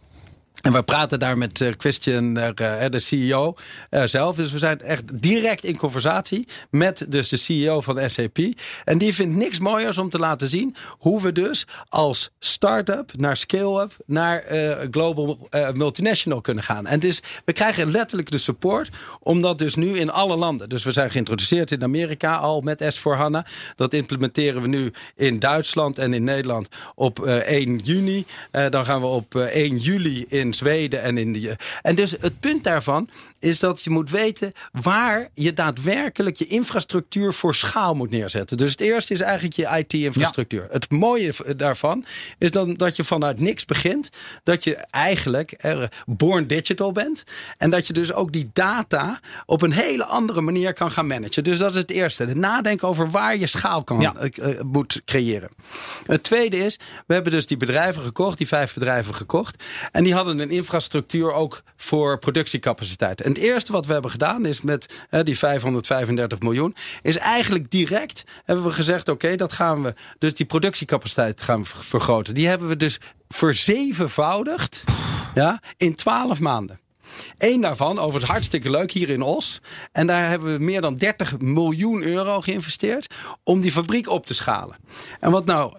En we praten daar met eh, Christian, eh, de CEO eh, zelf. Dus we zijn echt direct in conversatie met dus de CEO van SAP. En die vindt niks mooiers om te laten zien hoe we dus als start-up naar scale-up naar eh, global eh, multinational kunnen gaan. En dus we krijgen letterlijk de support om dat dus nu in alle landen. Dus we zijn geïntroduceerd in Amerika al met S4HANA. Dat implementeren we nu in Duitsland en in Nederland op eh, 1 juni. Eh, dan gaan we op eh, 1 juli in in Zweden en in de. En dus het punt daarvan is dat je moet weten waar je daadwerkelijk je infrastructuur voor schaal moet neerzetten. Dus het eerste is eigenlijk je IT-infrastructuur. Het mooie daarvan is dan dat je vanuit niks begint. Dat je eigenlijk er born digital bent. En dat je dus ook die data op een hele andere manier kan gaan managen. Dus dat is het eerste. Nadenken over waar je schaal kan, Ja. eh, eh, moet creëren. Het tweede is, we hebben dus die bedrijven gekocht, die vijf bedrijven gekocht. En die hadden een infrastructuur ook voor productiecapaciteit. En het eerste wat we hebben gedaan is met die 535 miljoen, is eigenlijk direct hebben we gezegd: oké, dat gaan we, dus die productiecapaciteit gaan vergroten. Die hebben we dus verzevenvoudigd ja, in 12 maanden. Eén daarvan, overigens hartstikke leuk, hier in Os. En daar hebben we meer dan 30 miljoen euro geïnvesteerd om die fabriek op te schalen. En wat nou,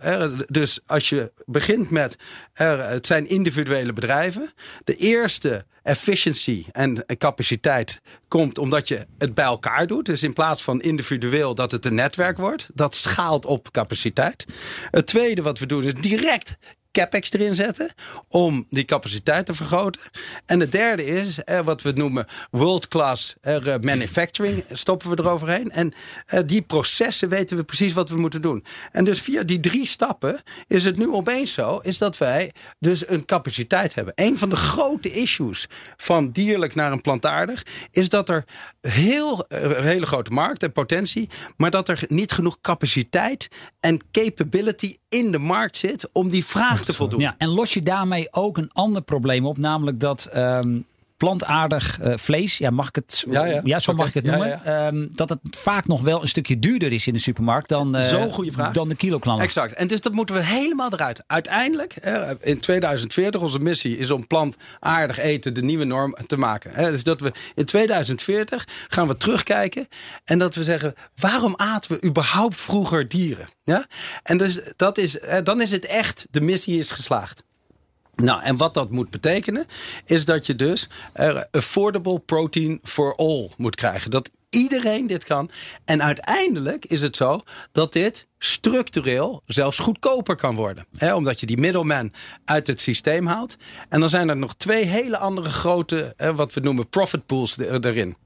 dus als je begint met, het zijn individuele bedrijven. De eerste efficiency en capaciteit komt omdat je het bij elkaar doet. Dus in plaats van individueel dat het een netwerk wordt. Dat schaalt op capaciteit. Het tweede wat we doen is direct capex erin zetten om die capaciteit te vergroten. En het derde is eh, wat we noemen world-class eh, manufacturing stoppen we eroverheen. En eh, die processen weten we precies wat we moeten doen. En dus via die drie stappen is het nu opeens zo is dat wij dus een capaciteit hebben. Een van de grote issues van dierlijk naar een plantaardig is dat er heel eh, een hele grote markt en potentie, maar dat er niet genoeg capaciteit en capability in de markt zit om die vraag te voldoen. Ja, en los je daarmee ook een ander probleem op, namelijk dat ehm, plantaardig eh, vlees, ja, mag ik het, Ja, ja. zo mag ik het ja, noemen, ehm, dat het vaak nog wel een stukje duurder is in de supermarkt dan, eh, Zo'n goede vraag. dan de kiloknaller. Exact. En dus dat moeten we helemaal eruit. Uiteindelijk, in 2040, onze missie is om plantaardig eten de nieuwe norm te maken. Dus dat we in 2040 gaan we terugkijken en dat we zeggen: waarom aten we überhaupt vroeger dieren? Ja? En dus dat is, dan is het echt, de missie is geslaagd. Nou, en wat dat moet betekenen, is dat je dus affordable protein for all moet krijgen. Dat iedereen dit kan. En uiteindelijk is het zo dat dit structureel zelfs goedkoper kan worden. Omdat je die middleman uit het systeem haalt. En dan zijn er nog twee hele andere grote, wat we noemen profit pools er- erin.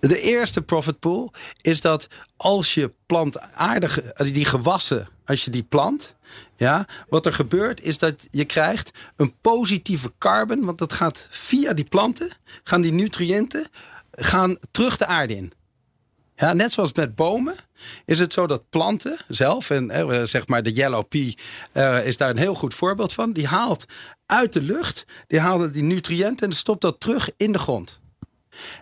De eerste profit pool is dat als je plantaardige, die gewassen, als je die plant, ja, wat er gebeurt is dat je krijgt een positieve carbon, want dat gaat via die planten, gaan die nutriënten gaan terug de aarde in. Ja, net zoals met bomen is het zo dat planten zelf, en eh, zeg maar de yellow pea eh, is daar een heel goed voorbeeld van, die haalt uit de lucht, die haalt die nutriënten en stopt dat terug in de grond.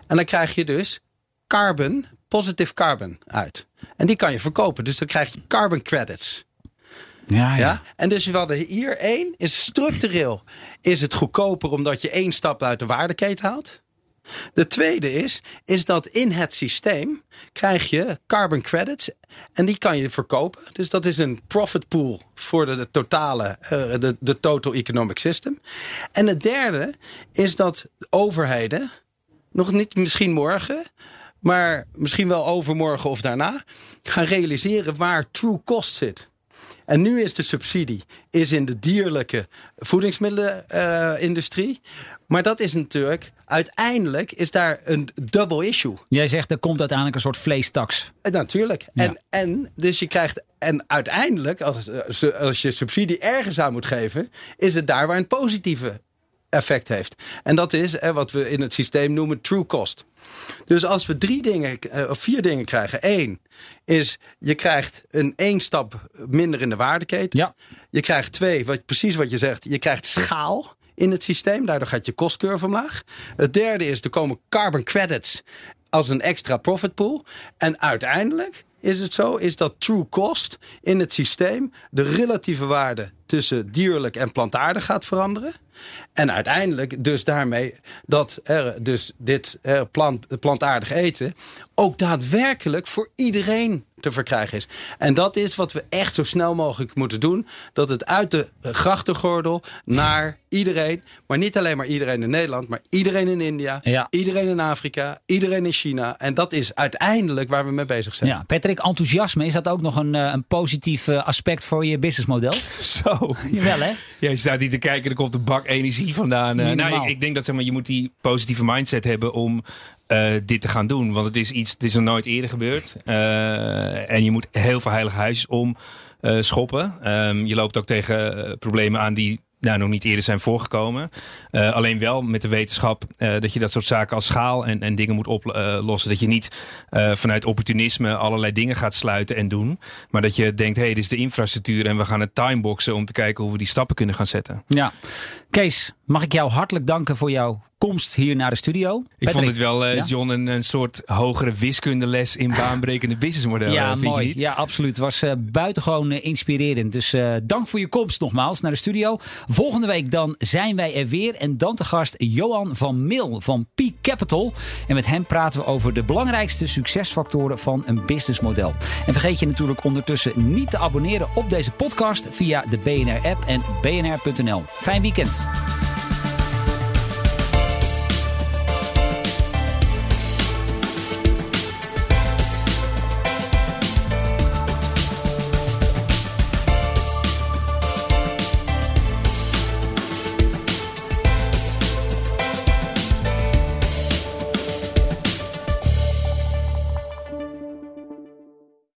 En dan krijg je dus carbon, positive carbon uit. En die kan je verkopen, dus dan krijg je carbon credits. Ja, Ja? En dus we hadden hier één, is structureel is het goedkoper omdat je één stap uit de waardeketen haalt. De tweede is, is dat in het systeem krijg je carbon credits en die kan je verkopen. Dus dat is een profit pool voor de, de totale, eh, de, de total economic system. En het derde is dat overheden, nog niet misschien morgen, maar misschien wel overmorgen of daarna, gaan realiseren waar true cost zit. En nu is de subsidie is in de dierlijke voedingsmiddelenindustrie. maar dat is natuurlijk, uiteindelijk is daar een double issue. Jij zegt er komt uiteindelijk een soort vleestaks. Eh, Natuurlijk. Ja. En, en dus je krijgt. En uiteindelijk, als, eh, als je subsidie ergens aan moet geven, is het daar waar een positieve effect heeft. En dat is eh, wat we in het systeem noemen true cost. Dus als we drie dingen, eh, of vier dingen krijgen. Eén is je krijgt een één stap minder in de waardeketen. Ja. Je krijgt twee, wat, precies wat je zegt, je krijgt schaal in het systeem. Daardoor gaat je kostcurve omlaag. Het derde is, er komen carbon credits als een extra profit pool. En uiteindelijk is het zo, is dat true cost in het systeem de relatieve waarde tussen dierlijk en plantaardig gaat veranderen. En uiteindelijk dus daarmee dat er dus dit eh, plant, plantaardig eten ook daadwerkelijk voor iedereen te verkrijgen is. En dat is wat we echt zo snel mogelijk moeten doen. Dat het uit de grachtengordel naar iedereen, maar niet alleen maar iedereen in Nederland, maar iedereen in India, Ja. iedereen in Afrika, iedereen in China. En dat is uiteindelijk waar we mee bezig zijn. Ja, Patrick, enthousiasme, is dat ook nog een, eh, een positief eh, aspect voor je businessmodel? Zo. Jawel, hè? Ja, je staat hier te kijken, er komt een bak energie vandaan. Eh, nou, ik, ik denk dat zeg maar, je moet die positieve mindset hebben om eh, dit te gaan doen. Want het is iets, het is nog nooit eerder gebeurd. Eh, en je moet heel veel heilige huisjes om eh, schoppen. Ehm, je loopt ook tegen problemen aan die nou, nog niet eerder zijn voorgekomen. Alleen wel met de wetenschap dat je dat soort zaken als schaal en, en dingen moet oplossen. dat je niet vanuit opportunisme allerlei dingen gaat sluiten en doen. Maar dat je denkt, hé, hey, dit is de infrastructuur en we gaan het timeboxen om te kijken hoe we die stappen kunnen gaan zetten. Ja. Kees, mag ik jou hartelijk danken voor jouw komst hier naar de studio? Ik Patrick, vond het wel, eh? John, een, een soort hogere wiskundeles in baanbrekende businessmodellen. Ja, vind je mooi. niet? Ja, absoluut. Het was eh, buitengewoon eh, inspirerend. Dus eh, dank voor je komst nogmaals naar de studio. Volgende week dan zijn wij er weer. En dan te gast Johan van Mil van Peak Capital. En met hem praten we over de belangrijkste succesfactoren van een businessmodel. En vergeet je natuurlijk ondertussen niet te abonneren op deze podcast via de BNR-app en bnr.nl. Fijn weekend.